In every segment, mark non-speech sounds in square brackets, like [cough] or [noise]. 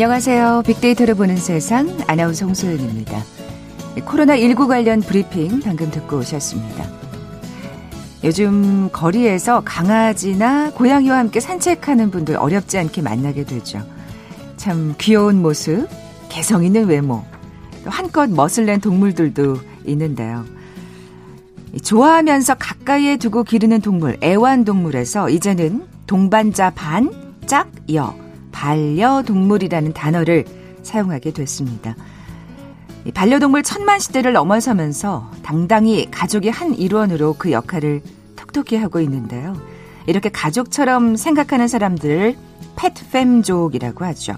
안녕하세요. 빅데이터를 보는 세상 아나운서 홍소연입니다. 코로나19 관련 브리핑 방금 듣고 오셨습니다. 요즘 거리에서 강아지나 고양이와 함께 산책하는 분들 어렵지 않게 만나게 되죠. 참 귀여운 모습, 개성 있는 외모, 한껏 멋을 낸 동물들도 있는데요. 좋아하면서 가까이에 두고 기르는 동물, 애완동물에서 이제는 동반자 반, 짝, 여, 반려동물이라는 단어를 사용하게 됐습니다. 반려동물 천만 시대를 넘어서면서 당당히 가족의 한 일원으로 그 역할을 톡톡히 하고 있는데요. 이렇게 가족처럼 생각하는 사람들을 펫팸족이라고 하죠.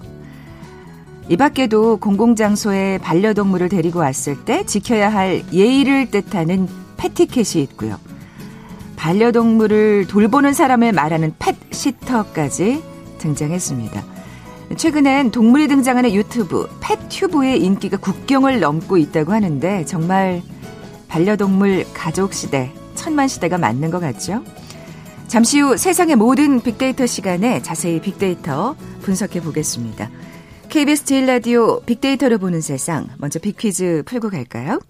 이 밖에도 공공장소에 반려동물을 데리고 왔을 때 지켜야 할 예의를 뜻하는 패티켓이 있고요. 반려동물을 돌보는 사람을 말하는 펫시터까지 등장했습니다. 최근엔 동물이 등장하는 유튜브 펫튜브의 인기가 국경을 넘고 있다고 하는데 정말 반려동물 가족 시대, 천만 시대가 맞는 것 같죠? 잠시 후 세상의 모든 빅데이터 시간에 자세히 빅데이터 분석해 보겠습니다. KBS 제일 라디오 빅데이터를 보는 세상 먼저 빅퀴즈 풀고 갈까요?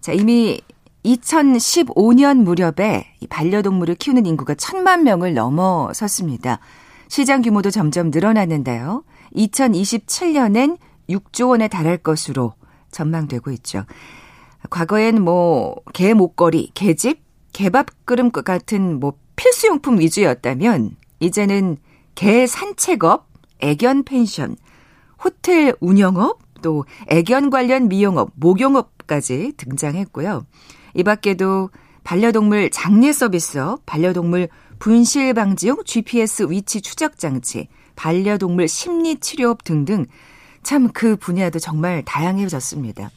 자, 이미 2015년 무렵에 반려동물을 키우는 인구가 천만 명을 넘어섰습니다. 시장 규모도 점점 늘어났는데요. 2027년엔 6조 원에 달할 것으로 전망되고 있죠. 과거엔 뭐, 개 목걸이, 개집, 개밥 그릇 같은 뭐 필수용품 위주였다면, 이제는 개 산책업, 애견 펜션, 호텔 운영업, 또 애견 관련 미용업, 목용업까지 등장했고요. 이 밖에도 반려동물 장례 서비스업, 반려동물 분실 방지용 GPS 위치 추적 장치, 반려동물 심리 치료업 등등 참 그 분야도 정말 다양해졌습니다.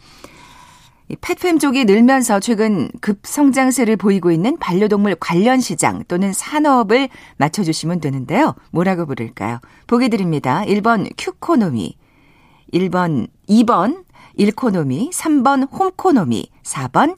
펫팸족이 늘면서 최근 급성장세를 보이고 있는 반려동물 관련 시장 또는 산업을 맞춰주시면 되는데요. 뭐라고 부를까요? 보기 드립니다. 1번 큐코노미, 1번, 2번 일코노미, 3번 홈코노미, 4번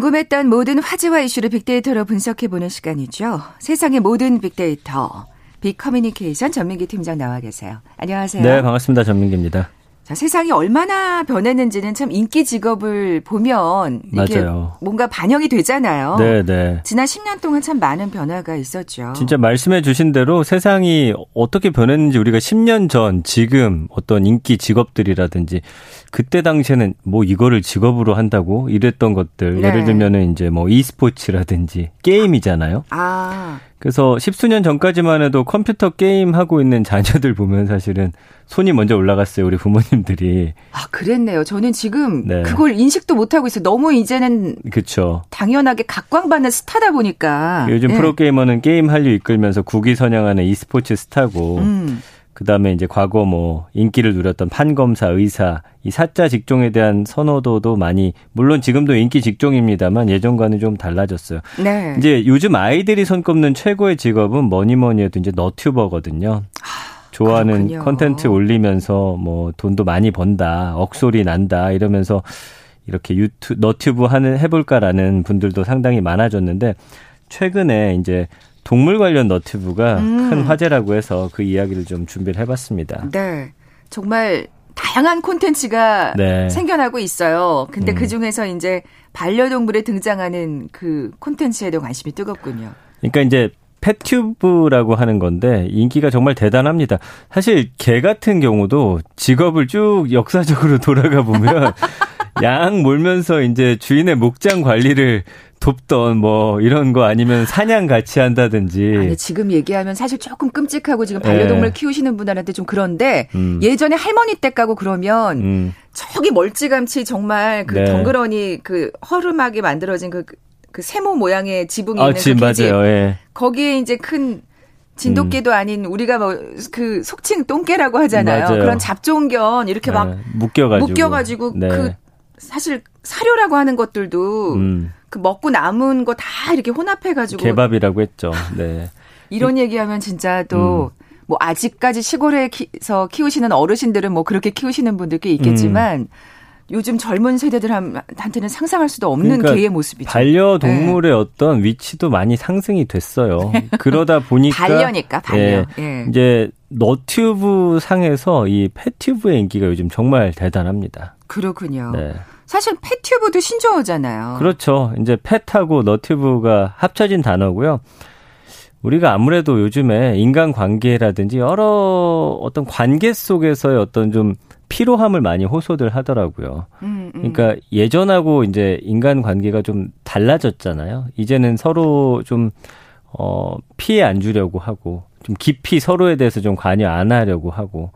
궁금했던 모든 화제와 이슈를 빅데이터로 분석해보는 시간이죠. 세상의 모든 빅데이터. 빅커뮤니케이션 전민기 팀장 나와 계세요. 안녕하세요. 네, 반갑습니다. 전민기입니다. 자, 세상이 얼마나 변했는지는 참 인기 직업을 보면 이게 맞아요. 뭔가 반영이 되잖아요. 네, 네. 지난 10년 동안 참 많은 변화가 있었죠. 진짜 말씀해 주신 대로 세상이 어떻게 변했는지 우리가 10년 전 지금 어떤 인기 직업들이라든지 그때 당시에는 뭐 이거를 직업으로 한다고 이랬던 것들 네. 예를 들면은 이제 뭐 e스포츠라든지 게임이잖아요. 아. 그래서 십수년 전까지만 해도 컴퓨터 게임 하고 있는 자녀들 보면 사실은 손이 먼저 올라갔어요, 우리 부모님들이. 아, 그랬네요. 저는 지금 네. 그걸 인식도 못 하고 있어요. 너무 이제는 그쵸. 당연하게 각광받는 스타다 보니까. 요즘 네. 프로 게이머는 게임 한류 이끌면서 국위 선양하는 e스포츠 스타고 음. 그다음에 이제 과거 뭐 인기를 누렸던 판검사, 의사 이 사자 직종에 대한 선호도도 많이 물론 지금도 인기 직종입니다만 예전과는 좀 달라졌어요. 네. 이제 요즘 아이들이 손꼽는 최고의 직업은 뭐니 뭐니 해도 이제 너튜버거든요. 좋아하는 컨텐츠 올리면서 뭐 돈도 많이 번다, 억소리 난다 이러면서 이렇게 유튜 너튜브 하는 해볼까라는 분들도 상당히 많아졌는데 최근에 이제 동물 관련 너튜브가 음. 큰 화제라고 해서 그 이야기를 좀 준비를 해봤습니다. 네. 정말 다양한 콘텐츠가 네. 생겨나고 있어요. 근데 음. 그 중에서 이제 반려동물에 등장하는 그 콘텐츠에도 관심이 뜨겁군요. 그러니까 이제 펫튜브라고 하는 건데 인기가 정말 대단합니다. 사실 개 같은 경우도 직업을 쭉 역사적으로 [laughs] 돌아가 보면 [laughs] 양 몰면서 이제 주인의 목장 관리를 돕던 뭐 이런 거 아니면 사냥 같이 한다든지. 아니, 지금 얘기하면 사실 조금 끔찍하고 지금 반려동물 네. 키우시는 분들한테 좀 그런데 음. 예전에 할머니 댁 가고 그러면 음. 저기 멀찌감치 정말 그 네. 덩그러니 그 허름하게 만들어진 그, 그 세모 모양의 지붕이 아, 있는 그 맞아요. 예. 거기에 이제 큰 진돗개도 음. 아닌 우리가 뭐 그 속칭 똥개라고 하잖아요. 맞아요. 그런 잡종견 이렇게 막 네. 묶여가지고 묶여가지고 네. 그 사실 사료라고 하는 것들도 음. 그 먹고 남은 거 다 이렇게 혼합해가지고 개밥이라고 했죠. 네. [laughs] 이런 얘기하면 진짜 또. 음. 뭐 아직까지 시골에서 키우시는 어르신들은 뭐 그렇게 키우시는 분들께 있겠지만 음. 요즘 젊은 세대들한테는 상상할 수도 없는 그러니까 개의 모습이죠. 반려동물의 네. 어떤 위치도 많이 상승이 됐어요. [laughs] 그러다 보니까 반려니까 반려. 예, 예. 이제 너튜브 상에서 이 펫튜브의 인기가 요즘 정말 대단합니다. 그렇군요. 네. 사실 펫튜브도 신조어잖아요. 그렇죠. 이제 펫하고 너튜브가 합쳐진 단어고요. 우리가 아무래도 요즘에 인간 관계라든지 여러 어떤 관계 속에서의 어떤 좀 피로함을 많이 호소들 하더라고요. 음, 음. 그러니까 예전하고 이제 인간 관계가 좀 달라졌잖아요. 이제는 서로 좀, 어, 피해 안 주려고 하고, 좀 깊이 서로에 대해서 좀 관여 안 하려고 하고,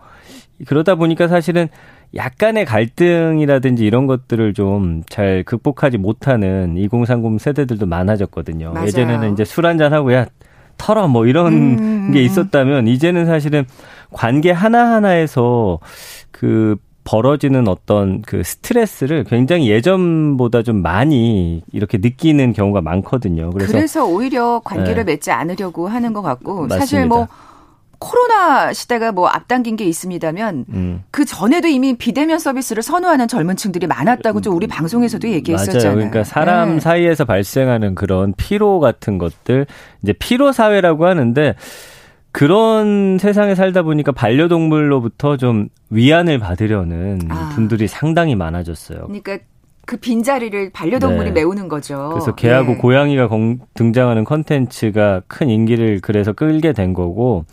그러다 보니까 사실은 약간의 갈등이라든지 이런 것들을 좀 잘 극복하지 못하는 2030 세대들도 많아졌거든요. 맞아요. 예전에는 이제 술 한잔 하고 야 털어 뭐 이런 음, 음게 음. 있었다면 이제는 사실은 관계 하나하나에서 그 벌어지는 어떤 그 스트레스를 굉장히 예전보다 좀 많이 이렇게 느끼는 경우가 많거든요. 그래서, 그래서 오히려 관계를 네. 맺지 않으려고 하는 것 같고 맞습니다. 사실 뭐 코로나 시대가 뭐 앞당긴 게 있습니다면 음. 그 전에도 이미 비대면 서비스를 선호하는 젊은 층들이 많았다고 좀 우리 방송에서도 얘기했었잖아요. 맞아요. 그러니까 사람 네. 사이에서 발생하는 그런 피로 같은 것들 이제 피로 사회라고 하는데 그런 세상에 살다 보니까 반려동물로부터 좀 위안을 받으려는 아. 분들이 상당히 많아졌어요. 그러니까 그 빈자리를 반려동물이 네. 메우는 거죠. 그래서 개하고 네. 고양이가 등장하는 컨텐츠가 큰 인기를 그래서 끌게 된 거고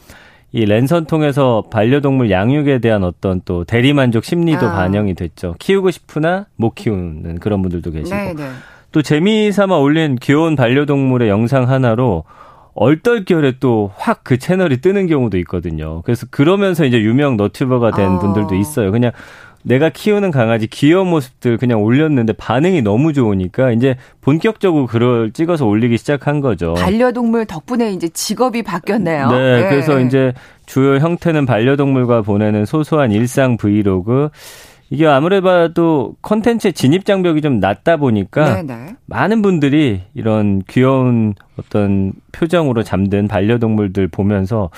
이 랜선 통해서 반려동물 양육에 대한 어떤 또 대리만족 심리도 아. 반영이 됐죠. 키우고 싶으나 못 키우는 그런 분들도 계시고. 네네. 네. 또 재미삼아 올린 귀여운 반려동물의 영상 하나로 얼떨결에 또 확 그 채널이 뜨는 경우도 있거든요. 그래서 그러면서 이제 유명 너튜버가 된 어. 분들도 있어요. 그냥 내가 키우는 강아지 귀여운 모습들 그냥 올렸는데 반응이 너무 좋으니까 이제 본격적으로 그걸 찍어서 올리기 시작한 거죠. 반려동물 덕분에 이제 직업이 바뀌었네요. 네, 네. 그래서 이제 주요 형태는 반려동물과 보내는 소소한 일상 브이로그. 이게 아무래도 봐도 컨텐츠의 진입 장벽이 좀 낮다 보니까 네네. 네. 많은 분들이 이런 귀여운 어떤 표정으로 잠든 반려동물들 보면서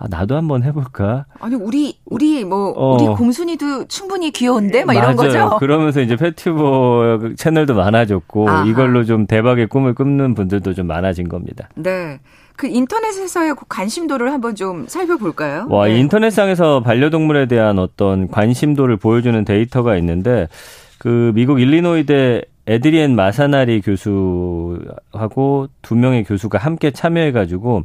아, 나도 한번 해볼까? 아니, 우리, 우리, 뭐, 어. 우리 곰순이도 충분히 귀여운데? 막 이런 거죠? 그러면서 이제 펫튜버 채널도 많아졌고, 아하. 이걸로 좀 대박의 꿈을 꾸는 분들도 좀 많아진 겁니다. 네. 그 인터넷에서의 관심도를 한번 좀 살펴볼까요? 와, 네. 인터넷상에서 반려동물에 대한 어떤 관심도를 보여주는 데이터가 있는데, 그 미국 일리노이대 에드리엔 마사나리 교수하고 두 명의 교수가 함께 참여해가지고,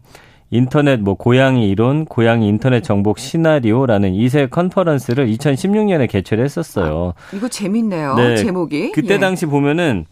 인터넷 뭐 고양이 이론, 고양이 인터넷 정복 시나리오라는 2세 컨퍼런스를 2016년에 개최를 했었어요. 아, 이거 재밌네요. 네, 제목이. 그때 예. 당시 보면은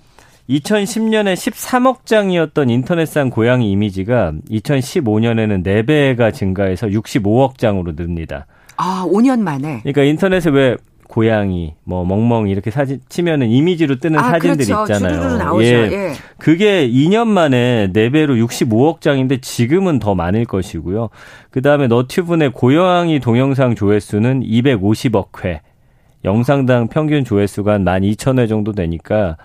2010년에 13억 장이었던 인터넷상 고양이 이미지가 2015년에는 4배가 증가해서 65억 장으로 늡니다. 아, 5년 만에. 그러니까 인터넷에 왜 고양이, 뭐 멍멍이 이렇게 사진 치면은 이미지로 뜨는 아, 사진들 그렇죠. 있잖아요. 나오죠. 예. 예. 그게 2년 만에 4배로 65억 장인데 지금은 더 많을 것이고요. 그다음에 너튜브 내 고양이 동영상 조회수는 250억 회. 영상당 평균 조회수가 한 12,000회 정도 되니까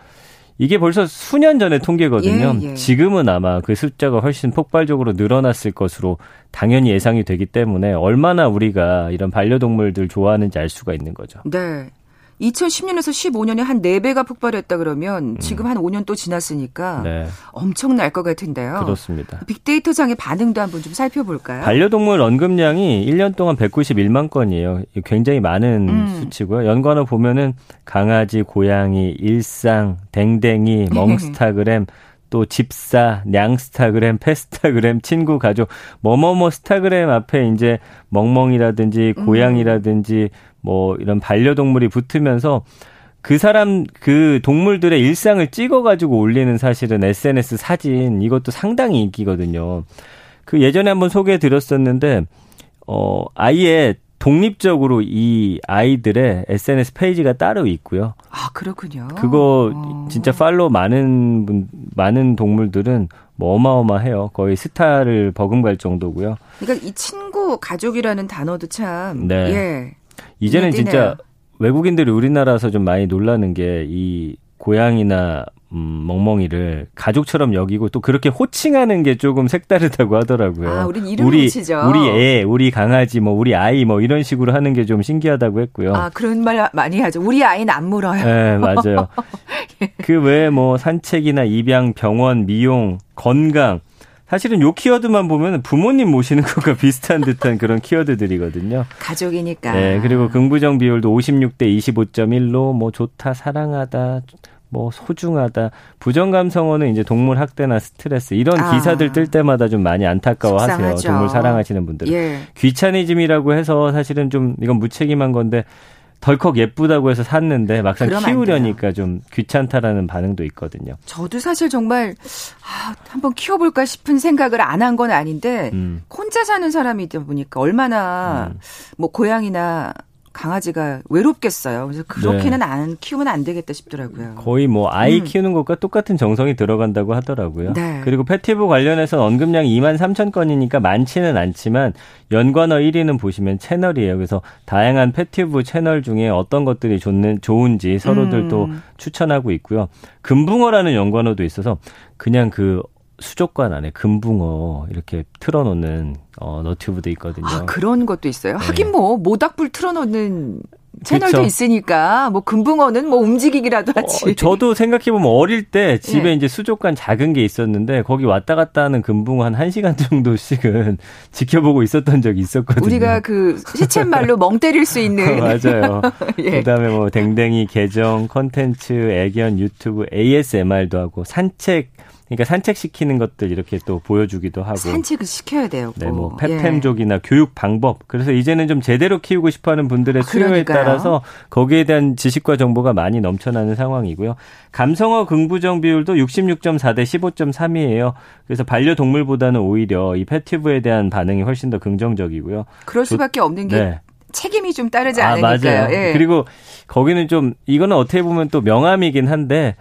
이게 벌써 수년 전의 통계거든요. 예, 예. 지금은 아마 그 숫자가 훨씬 폭발적으로 늘어났을 것으로 당연히 예상이 되기 때문에 얼마나 우리가 이런 반려동물들 좋아하는지 알 수가 있는 거죠. 네. 2010년에서 15년에 한 4배가 폭발했다 그러면 음. 지금 한 5년 또 지났으니까 네. 엄청날 것 같은데요. 그렇습니다. 빅데이터상의 반응도 한번 좀 살펴볼까요? 반려동물 언급량이 1년 동안 191만 건이에요. 굉장히 많은 음. 수치고요. 연관어 보면은 강아지, 고양이, 일상, 댕댕이, [laughs] 멍스타그램 또 집사, 냥스타그램, 페스타그램, 친구, 가족, 뭐뭐뭐 스타그램 앞에 이제 멍멍이라든지 음. 고양이라든지 뭐 이런 반려동물이 붙으면서 그 사람 그 동물들의 일상을 찍어 가지고 올리는 사실은 SNS 사진 이것도 상당히 인기거든요. 그 예전에 한번 소개해 드렸었는데 어 아예 독립적으로 이 아이들의 SNS 페이지가 따로 있고요. 아, 그렇군요. 그거 어. 진짜 팔로우 많은 분, 많은 동물들은 뭐 어마어마해요. 거의 스타를 버금갈 정도고요. 그러니까 이 친구, 가족이라는 단어도 참. 네. 예. 이제는 진짜 외국인들이 우리나라에서 좀 많이 놀라는 게 이 고양이나 음, 멍멍이를 가족처럼 여기고 또 그렇게 호칭하는 게 조금 색다르다고 하더라고요. 아, 우리 이름 우리, 붙이죠. 우리 애, 우리 강아지, 뭐 우리 아이 뭐 이런 식으로 하는 게 좀 신기하다고 했고요. 아, 그런 말 많이 하죠. 우리 아이는 안 물어요. 네, 맞아요. [laughs] 예. 그 외에 뭐 산책이나 입양, 병원, 미용, 건강 사실은 요 키워드만 보면 부모님 모시는 [laughs] 것과 비슷한 듯한 그런 키워드들이거든요. 가족이니까. 네, 그리고 긍부정 비율도 56대 25.1로 뭐 좋다, 사랑하다, 뭐 소중하다. 부정 감성어는 이제 동물 학대나 스트레스 이런 아. 기사들 뜰 때마다 좀 많이 안타까워하세요. 속상하죠. 동물 사랑하시는 분들은. 예. 귀차니즘이라고 해서 사실은 좀 이건 무책임한 건데 덜컥 예쁘다고 해서 샀는데 막상 키우려니까 좀 귀찮다라는 반응도 있거든요. 저도 사실 정말 아, 한번 키워볼까 싶은 생각을 안 한 건 아닌데 음. 혼자 사는 사람이다 보니까 얼마나 음. 뭐 고양이나 강아지가 외롭겠어요. 그래서 그렇게는 네. 안 키우면 안 되겠다 싶더라고요. 거의 뭐 아이 음. 키우는 것과 똑같은 정성이 들어간다고 하더라고요. 네. 그리고 패티브 관련해서 언급량이 2만 3천 건이니까 많지는 않지만 연관어 1위는 보시면 채널이에요. 그래서 다양한 패티브 채널 중에 어떤 것들이 좋는 좋은지 서로들 음. 또 추천하고 있고요. 금붕어라는 연관어도 있어서 그냥 그 수족관 안에 금붕어 이렇게 틀어놓는 어, 너튜브도 있거든요. 아, 그런 것도 있어요. 네. 하긴 뭐 모닥불 틀어놓는 채널도 그쵸. 있으니까 뭐 금붕어는 뭐 움직이기라도 어, 하지. 어, 저도 생각해 보면 어릴 때 집에 네. 이제 수족관 작은 게 있었는데 거기 왔다 갔다 하는 금붕어 한 1시간 [laughs] 정도씩은 지켜보고 있었던 적이 있었거든요. 우리가 그 시쳇말로 멍 때릴 수 있는 [laughs] 맞아요. [laughs] 예. 그다음에 뭐 댕댕이 계정, 컨텐츠, 애견, 유튜브, ASMR도 하고 산책 그러니까 산책시키는 것들 이렇게 또 보여주기도 하고 산책을 시켜야 돼요. 네, 뭐 페템족이나 예. 교육 방법. 그래서 이제는 좀 제대로 키우고 싶어하는 분들의 아, 수요에 따라서 거기에 대한 지식과 정보가 많이 넘쳐나는 상황이고요. 감성어 긍부정 비율도 66.4 대 15.3이에요. 그래서 반려동물보다는 오히려 이 패티브에 대한 반응이 훨씬 더 긍정적이고요. 그럴 수밖에 없는 게 네. 책임이 좀 따르지 아, 않으니까요. 맞아요. 예. 그리고 거기는 좀 이거는 어떻게 보면 또 명함이긴 한데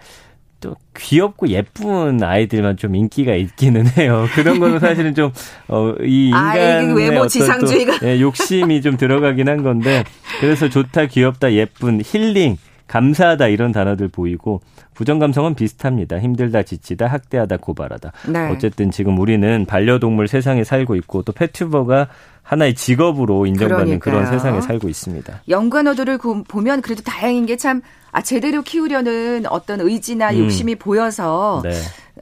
또 귀엽고 예쁜 아이들만 좀 인기가 있기는 해요. 그런 거는 사실은 좀, 어, 이 인간의 외모 지상주의가. 또, 예, 욕심이 좀 들어가긴 한 건데, 그래서 좋다, 귀엽다, 예쁜, 힐링, 감사하다 이런 단어들 보이고 부정 감성은 비슷합니다. 힘들다, 지치다, 학대하다, 고발하다. 네. 어쨌든 지금 우리는 반려동물 세상에 살고 있고 또 패튜버가 하나의 직업으로 인정받는 그러니까요. 그런 세상에 살고 있습니다. 연관어들을 보면 그래도 다행인 게 참 아, 제대로 키우려는 어떤 의지나 음. 욕심이 보여서 네.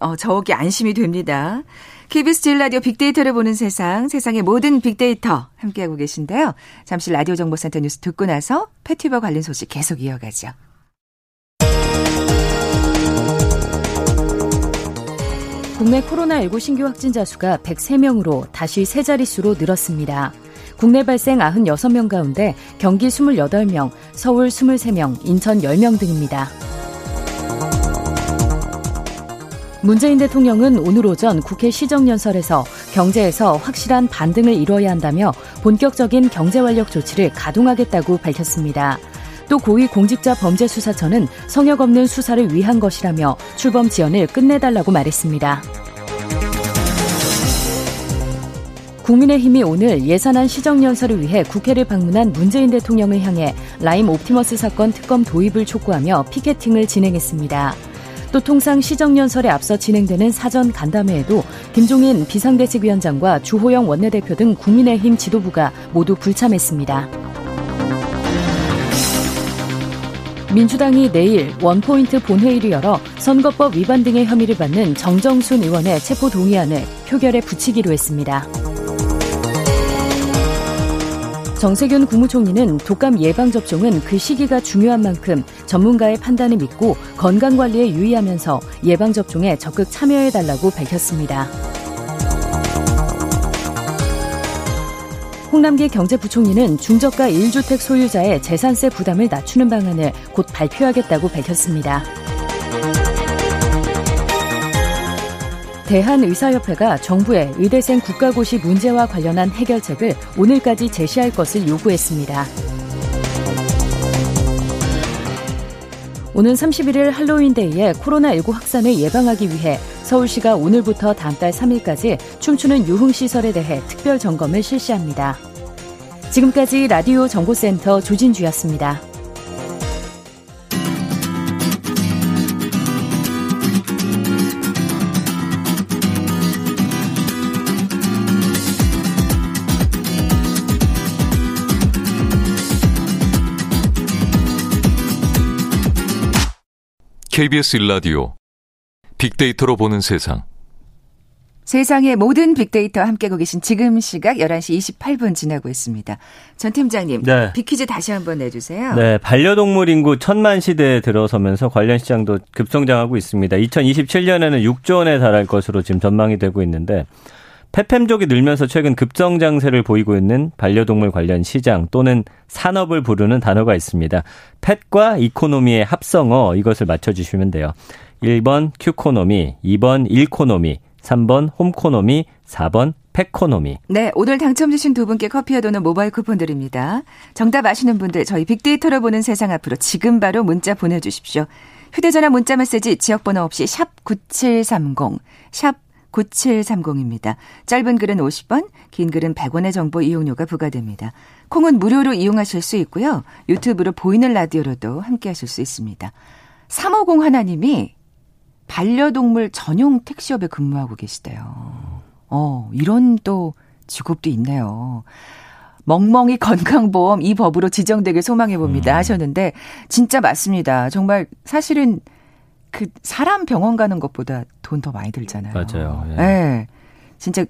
어, 저기 안심이 됩니다. KBS 제일 라디오 빅데이터를 보는 세상, 세상의 모든 빅데이터 함께하고 계신데요. 잠시 라디오 정보센터 뉴스 듣고 나서 패티버 관련 소식 계속 이어가죠. 국내 코로나19 신규 확진자 수가 103명으로 다시 세 자릿수로 늘었습니다. 국내 발생 96명 가운데 경기 28명, 서울 23명, 인천 10명 등입니다. 문재인 대통령은 오늘 오전 국회 시정연설에서 경제에서 확실한 반등을 이뤄야 한다며 본격적인 경제완력 조치를 가동하겠다고 밝혔습니다. 또 고위 공직자 범죄수사처는 성역 없는 수사를 위한 것이라며 출범 지연을 끝내달라고 말했습니다. 국민의힘이 오늘 예산안 시정연설을 위해 국회를 방문한 문재인 대통령을 향해 라임 옵티머스 사건 특검 도입을 촉구하며 피켓팅을 진행했습니다. 또 통상 시정연설에 앞서 진행되는 사전 간담회에도 김종인 비상대책위원장과 주호영 원내대표 등 국민의힘 지도부가 모두 불참했습니다. 민주당이 내일 원포인트 본회의를 열어 선거법 위반 등의 혐의를 받는 정정순 의원의 체포 동의안을 표결에 붙이기로 했습니다. 정세균 국무총리는 독감 예방 접종은 그 시기가 중요한 만큼 전문가의 판단을 믿고 건강 관리에 유의하면서 예방 접종에 적극 참여해 달라고 밝혔습니다. 홍남기 경제부총리는 중저가 1주택 소유자의 재산세 부담을 낮추는 방안을 곧 발표하겠다고 밝혔습니다. 대한의사협회가 정부에 의대생 국가고시 문제와 관련한 해결책을 오늘까지 제시할 것을 요구했습니다. 오는 31일 할로윈데이에 코로나19 확산을 예방하기 위해 서울시가 오늘부터 다음 달 3일까지 춤추는 유흥시설에 대해 특별 점검을 실시합니다. 지금까지 라디오 정보센터 조진주였습니다. KBS 일라디오 빅데이터로 보는 세상. 세상의 모든 빅데이터 함께하고 계신 지금 시각 11시 28분 지나고 있습니다. 전 팀장님, 네. 빅퀴즈 다시 한번 내주세요. 네, 반려동물 인구 천만 시대에 들어서면서 관련 시장도 급성장하고 있습니다. 2027년에는 6조 원에 달할 것으로 지금 전망이 되고 있는데 페팸족이 늘면서 최근 급성 장세를 보이고 있는 반려동물 관련 시장 또는 산업을 부르는 단어가 있습니다. 펫과 이코노미의 합성어 이것을 맞춰주시면 돼요. 1번 큐코노미, 2번 일코노미, 3번 홈코노미, 4번 펫코노미. 네, 오늘 당첨되신 두 분께 커피와 도넛 모바일 쿠폰 드립니다. 정답 아시는 분들 저희 빅데이터로 보는 세상 앞으로 지금 바로 문자 보내주십시오. 휴대전화 문자 메시지 지역번호 없이 샵 9730, 샵 9730입니다. 짧은 글은 50원, 긴 글은 100원의 정보 이용료가 부과됩니다. 콩은 무료로 이용하실 수 있고요. 유튜브로 보이는 라디오로도 함께 하실 수 있습니다. 350 하나님이 반려동물 전용 택시업에 근무하고 계시대요. 어, 이런 또 직업도 있네요. 멍멍이 건강보험 이 법으로 지정되길 소망해 봅니다 음. 하셨는데 진짜 맞습니다. 정말 사실은 그 사람 병원 가는 것보다 돈 더 많이 들잖아요. 맞아요. 예. 네. 진짜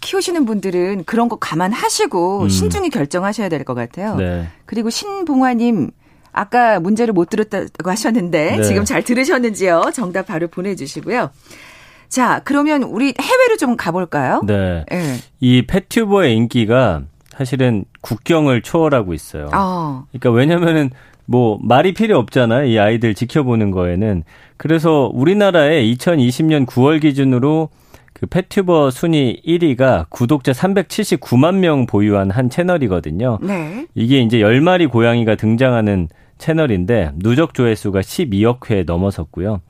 키우시는 분들은 그런 거 감안하시고 음. 신중히 결정하셔야 될 것 같아요. 네. 그리고 신봉화님 아까 문제를 못 들었다고 하셨는데 네. 지금 잘 들으셨는지요? 정답 바로 보내주시고요. 자, 그러면 우리 해외로 좀 가볼까요? 네. 네. 이 펫튜버의 인기가 사실은 국경을 초월하고 있어요. 어. 그러니까 왜냐면은 뭐 말이 필요 없잖아요. 이 아이들 지켜보는 거에는. 그래서 우리나라에 2020년 9월 기준으로 그 펫튜버 순위 1위가 구독자 379만 명 보유한 한 채널이거든요. 네. 이게 이제 10마리 고양이가 등장하는 채널인데 누적 조회수가 12억 회 넘어섰고요.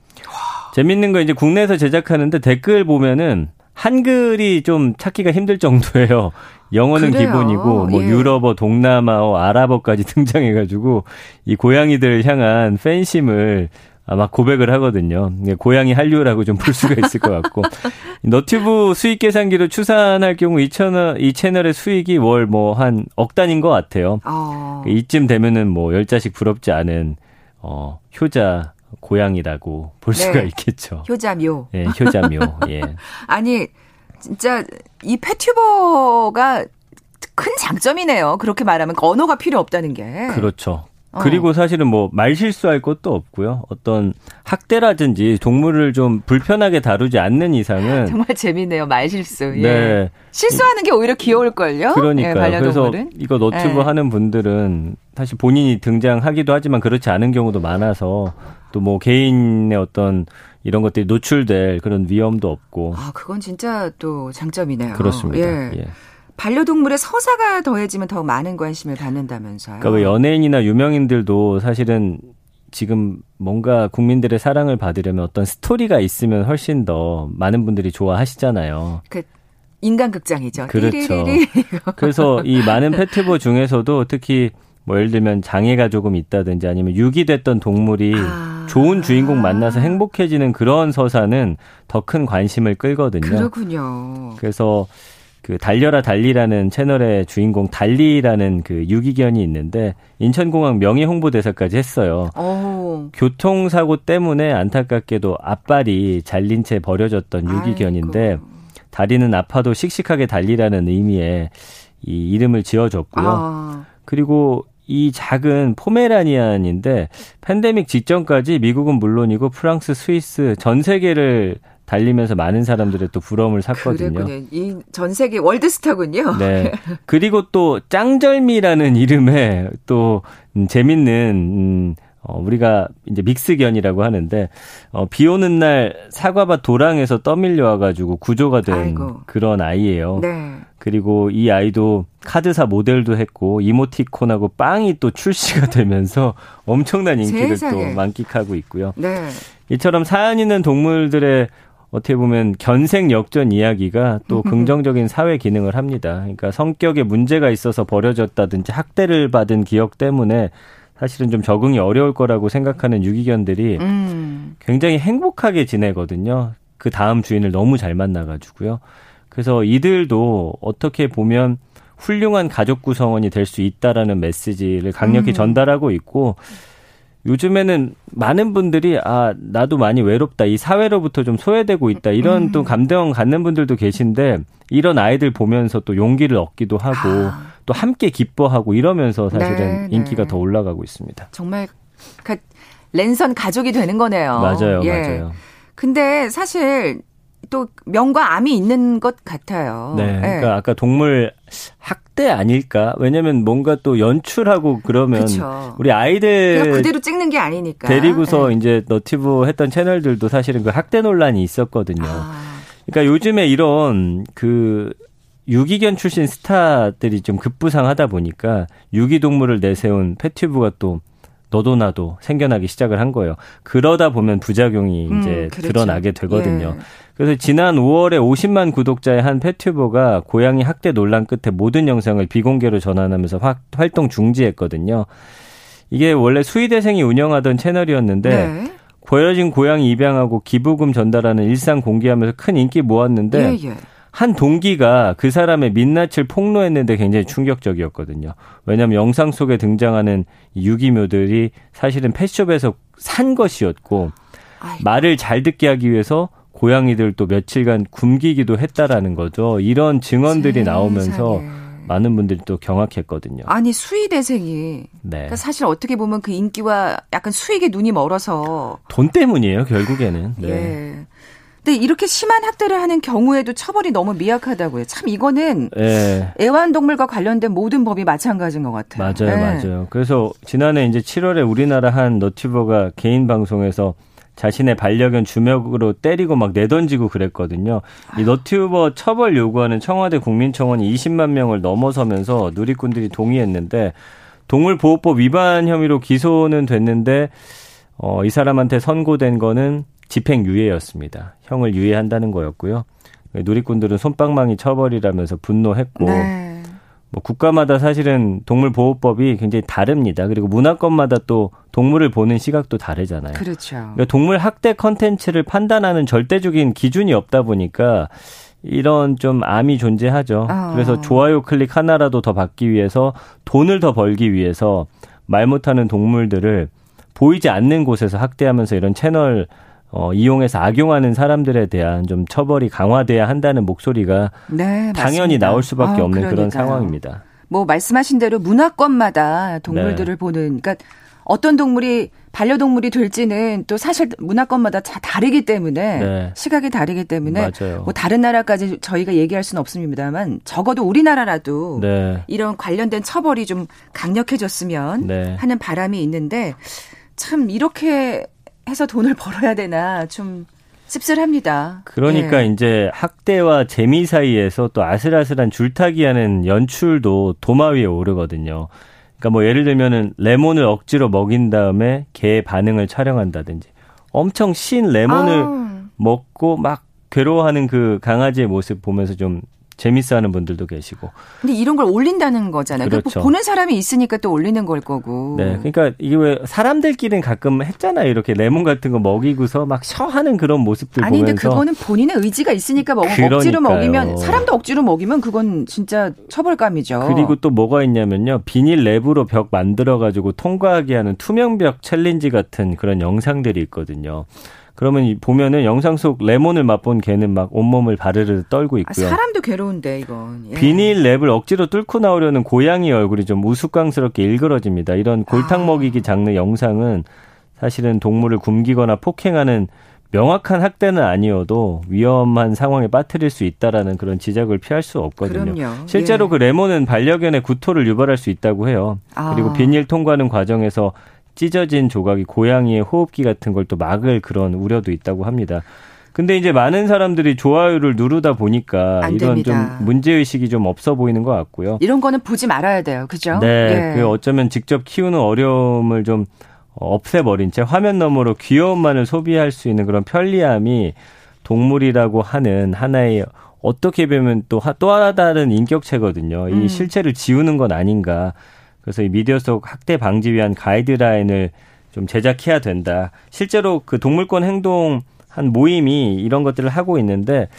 재밌는 거 이제 국내에서 제작하는데 댓글 보면은 한글이 좀 찾기가 힘들 정도예요. 영어는 그래요. 기본이고 뭐 예. 유럽어, 동남아어, 아랍어까지 [laughs] 등장해 가지고 이 고양이들 향한 팬심을 아마 고백을 하거든요. 고양이 한류라고 좀 볼 수가 있을 것 같고 [laughs] 너튜브 수익 계산기로 추산할 경우 이 채널 이 채널의 수익이 월 뭐 한 억 단인 것 같아요. 어. 이쯤 되면은 뭐 열 자식 부럽지 않은 어 효자 고양이라고 볼 네. 수가 있겠죠. 효자묘. 예, 효자묘. 예. [laughs] 아니 진짜 이 패튜버가 큰 장점이네요. 그렇게 말하면 언어가 필요 없다는 게. 그렇죠. 어. 그리고 사실은 뭐 말 실수할 것도 없고요. 어떤 학대라든지 동물을 좀 불편하게 다루지 않는 이상은 [laughs] 정말 재밌네요. 말 실수. 예. 네. 실수하는 게 오히려 귀여울 걸요. 그러니까요. 예, 그래서 이거 너튜브 예. 하는 분들은 사실 본인이 등장하기도 하지만 그렇지 않은 경우도 많아서 또 뭐 개인의 어떤 이런 것들이 노출될 그런 위험도 없고. 아, 그건 진짜 또 장점이네요. 그렇습니다. 예. 예. 반려동물의 서사가 더해지면 더 많은 관심을 받는다면서요. 그러니까 그 연예인이나 유명인들도 사실은 지금 뭔가 국민들의 사랑을 받으려면 어떤 스토리가 있으면 훨씬 더 많은 분들이 좋아하시잖아요. 그 인간극장이죠. 그렇죠. 그래서 이 많은 페트버 중에서도 특히 뭐 예를 들면 장애가 조금 있다든지 아니면 유기됐던 동물이 아. 좋은 주인공 만나서 행복해지는 그런 서사는 더 큰 관심을 끌거든요. 그렇군요. 그래서 그 달려라 달리라는 채널의 주인공 달리라는 그 유기견이 있는데 인천공항 명예 홍보대사까지 했어요. 오. 교통사고 때문에 안타깝게도 앞발이 잘린 채 버려졌던 유기견인데 아이고. 다리는 아파도 씩씩하게 달리라는 의미의 이 이름을 지어줬고요. 아. 그리고 이 작은 포메라니안인데 팬데믹 직전까지 미국은 물론이고 프랑스, 스위스 전 세계를 달리면서 많은 사람들의 또 부러움을 샀거든요. 이 전 세계 월드스타군요. [laughs] 네. [laughs] 그리고 또 짱절미라는 이름의 또 음, 재밌는 음, 어, 우리가 이제 믹스견이라고 하는데, 어, 비 오는 날 사과밭 도랑에서 떠밀려 와가지고 구조가 된 아이고. 그런 아이예요. 네. 그리고 이 아이도 카드사 모델도 했고, 이모티콘하고 빵이 또 출시가 [laughs] 되면서 엄청난 인기를 세상에. 또 만끽하고 있고요. 네. 이처럼 사연 있는 동물들의 어떻게 보면 견생 역전 이야기가 또 [laughs] 긍정적인 사회 기능을 합니다. 그러니까 성격에 문제가 있어서 버려졌다든지 학대를 받은 기억 때문에 사실은 좀 적응이 어려울 거라고 생각하는 유기견들이 음. 굉장히 행복하게 지내거든요. 그 다음 주인을 너무 잘 만나가지고요. 그래서 이들도 어떻게 보면 훌륭한 가족 구성원이 될 수 있다라는 메시지를 강력히 음. 전달하고 있고 요즘에는 많은 분들이 아 나도 많이 외롭다 이 사회로부터 좀 소외되고 있다 이런 음. 또 감정 갖는 분들도 계신데 이런 아이들 보면서 또 용기를 얻기도 하고 아. 또 함께 기뻐하고 이러면서 사실은 네, 인기가 네. 더 올라가고 있습니다. 정말 그 랜선 가족이 되는 거네요. 맞아요, 예. 맞아요. 근데 사실 또 명과 암이 있는 것 같아요. 네. 네. 그러니까 아까 동물 학대 아닐까? 왜냐면 뭔가 또 연출하고 그러면 그쵸. 우리 아이들 그대로 찍는 게 아니니까. 데리고서 네. 이제 너티브 했던 채널들도 사실은 그 학대 논란이 있었거든요. 아. 그러니까 요즘에 이런 그 유기견 출신 스타들이 좀 급부상하다 보니까 유기동물을 내세운 패튜브가 또 너도 나도 생겨나기 시작을 한 거예요. 그러다 보면 부작용이 음, 이제 음, 그렇죠. 드러나게 되거든요. 예. 그래서 지난 5월에 50만 구독자의 한 패튜버가 고양이 학대 논란 끝에 모든 영상을 비공개로 전환하면서 화, 활동 중지했거든요. 이게 원래 수의대생이 운영하던 채널이었는데 네. 버려진 고양이 입양하고 기부금 전달하는 일상 공개하면서 큰 인기 모았는데 예, 예. 한 동기가 그 사람의 민낯을 폭로했는데 굉장히 충격적이었거든요. 왜냐하면 영상 속에 등장하는 유기묘들이 사실은 펫숍에서 산 것이었고 아이고. 말을 잘 듣게 하기 위해서 고양이들 또 며칠간 굶기기도 했다라는 거죠. 이런 증언들이 세상에. 나오면서 많은 분들이 또 경악했거든요. 아니 수의 대생이 네. 그러니까 사실 어떻게 보면 그 인기와 약간 수익에 눈이 멀어서 돈 때문이에요 결국에는. 네. 예. 근데 이렇게 심한 학대를 하는 경우에도 처벌이 너무 미약하다고요. 참 이거는 네. 애완동물과 관련된 모든 법이 마찬가지인 것 같아요. 맞아요, 네. 맞아요. 그래서 지난해 이제 7월에 우리나라 한 너튜버가 개인 방송에서 자신의 반려견 주먹으로 때리고 막 내던지고 그랬거든요. 이 너튜버 처벌 요구하는 청와대 국민청원이 20만 명을 넘어서면서 누리꾼들이 동의했는데 동물보호법 위반 혐의로 기소는 됐는데 어, 이 사람한테 선고된 거는 집행유예였습니다. 형을 유예한다는 거였고요. 누리꾼들은 손방망이 처벌이라면서 분노했고 네. 뭐 국가마다 사실은 동물보호법이 굉장히 다릅니다. 그리고 문화권마다 또 동물을 보는 시각도 다르잖아요. 그렇죠. 그러니까 동물 학대 컨텐츠를 판단하는 절대적인 기준이 없다 보니까 이런 좀 암이 존재하죠. 어. 그래서 좋아요 클릭 하나라도 더 받기 위해서 돈을 더 벌기 위해서 말 못하는 동물들을 보이지 않는 곳에서 학대하면서 이런 채널 어, 이용해서 악용하는 사람들에 대한 좀 처벌이 강화돼야 한다는 목소리가 네, 당연히 나올 수밖에 아, 없는 그러니까요. 그런 상황입니다. 뭐 말씀하신 대로 문화권마다 동물들을 네. 보는 그러니까 어떤 동물이 반려동물이 될지는 또 사실 문화권마다 다 다르기 때문에 네. 시각이 다르기 때문에 맞아요. 뭐 다른 나라까지 저희가 얘기할 수는 없습니다만 적어도 우리나라라도 네. 이런 관련된 처벌이 좀 강력해졌으면 네. 하는 바람이 있는데 참 이렇게 해서 돈을 [laughs] 벌어야 되나 좀 씁쓸합니다. 그러니까 예. 이제 학대와 재미 사이에서 또 아슬아슬한 줄타기하는 연출도 도마 위에 오르거든요. 그러니까 뭐 예를 들면은 레몬을 억지로 먹인 다음에 개의 반응을 촬영한다든지 엄청 신 레몬을 아. 먹고 막 괴로워하는 그 강아지의 모습 보면서 좀 재밌어 하는 분들도 계시고. 근데 이런 걸 올린다는 거잖아요. 그러니까 그렇죠. 보는 사람이 있으니까 또 올리는 걸 거고. 네, 그러니까 이게 왜 사람들끼리는 가끔 했잖아요. 이렇게 레몬 같은 거 먹이고서 막 셔 하는 그런 모습들 아니, 보면서. 아니, 근데 그거는 본인의 의지가 있으니까 먹, 억지로 먹이면 사람도 억지로 먹이면 그건 진짜 처벌감이죠. 그리고 또 뭐가 있냐면요, 비닐 랩으로 벽 만들어 가지고 통과하게 하는 투명벽 챌린지 같은 그런 영상들이 있거든요. 그러면 보면은 영상 속 레몬을 맛본 개는 막 온몸을 바르르 떨고 아, 있고요. 아, 사람도 괴로운데 이건. 예. 비닐 랩을 억지로 뚫고 나오려는 고양이 얼굴이 좀 우스꽝스럽게 일그러집니다. 이런 골탕 아. 먹이기 장르 영상은 사실은 동물을 굶기거나 폭행하는 명확한 학대는 아니어도 위험한 상황에 빠뜨릴 수 있다라는 그런 지적을 피할 수 없거든요. 그럼요. 실제로 예. 그 레몬은 반려견의 구토를 유발할 수 있다고 해요. 아. 그리고 비닐 통과하는 과정에서 찢어진 조각이 고양이의 호흡기 같은 걸 또 막을 그런 우려도 있다고 합니다. 근데 이제 많은 사람들이 좋아요를 누르다 보니까 안 이런 됩니다. 좀 문제 의식이 좀 없어 보이는 것 같고요. 이런 거는 보지 말아야 돼요. 그죠? 네, 예. 그 어쩌면 직접 키우는 어려움을 좀 없애버린 채 화면 너머로 귀여움만을 소비할 수 있는 그런 편리함이 동물이라고 하는 하나의 어떻게 보면 또, 하- 또 다른 인격체거든요. 이 음. 실체를 지우는 건 아닌가. 그래서 이 미디어 속 학대 방지 위한 가이드라인을 좀 제작해야 된다. 실제로 그 동물권 행동 한 모임이 이런 것들을 하고 있는데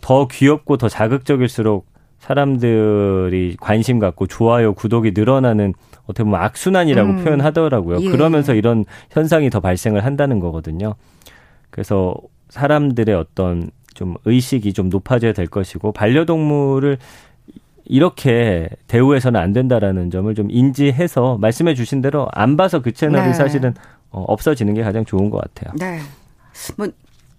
더 귀엽고 더 자극적일수록 사람들이 관심 갖고 좋아요, 구독이 늘어나는 어떻게 보면 악순환이라고 음. 표현하더라고요. 예. 그러면서 이런 현상이 더 발생을 한다는 거거든요. 그래서 사람들의 어떤 좀 의식이 좀 높아져야 될 것이고 반려동물을 이렇게 대우해서는 안 된다라는 점을 좀 인지해서 말씀해 주신 대로 안 봐서 그 채널이 네. 사실은 어, 없어지는 게 가장 좋은 것 같아요. 네. 뭐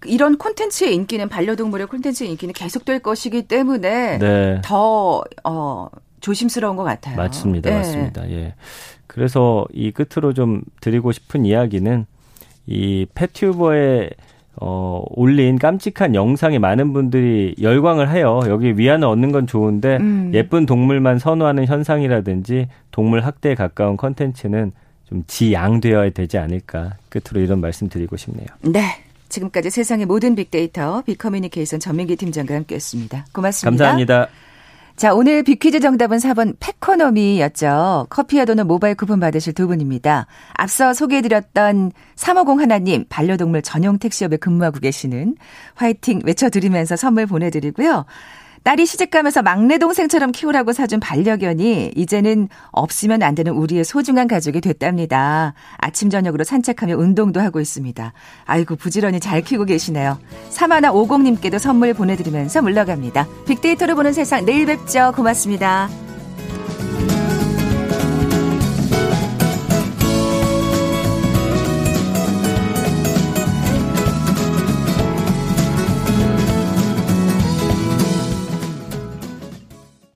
이런 콘텐츠의 인기는 반려동물의 콘텐츠의 인기는 계속될 것이기 때문에 네. 더 어, 조심스러운 것 같아요. 맞습니다. 예. 맞습니다. 예. 그래서 이 끝으로 좀 드리고 싶은 이야기는 이 패튜버에 어, 올린 깜찍한 영상에 많은 분들이 열광을 해요. 여기 위안을 얻는 건 좋은데 음. 예쁜 동물만 선호하는 현상이라든지 동물 학대에 가까운 컨텐츠는 좀 지양되어야 되지 않을까. 끝으로 이런 말씀 드리고 싶네요. 네. 지금까지 세상의 모든 빅데이터 빅커뮤니케이션 전민기 팀장과 함께했습니다. 고맙습니다. 감사합니다. 자, 오늘 빅퀴즈 정답은 4번 패커너미였죠. 커피와 도넛 모바일 쿠폰 받으실 두 분입니다. 앞서 소개해드렸던 350 하나님 반려동물 전용 택시업에 근무하고 계시는 화이팅 외쳐드리면서 선물 보내드리고요. 딸이 시집가면서 막내 동생처럼 키우라고 사준 반려견이 이제는 없으면 안 되는 우리의 소중한 가족이 됐답니다. 아침 저녁으로 산책하며 운동도 하고 있습니다. 아이고 부지런히 잘 키우고 계시네요. 사마나 50님께도 선물 보내드리면서 물러갑니다. 빅데이터로 보는 세상 내일 뵙죠. 고맙습니다.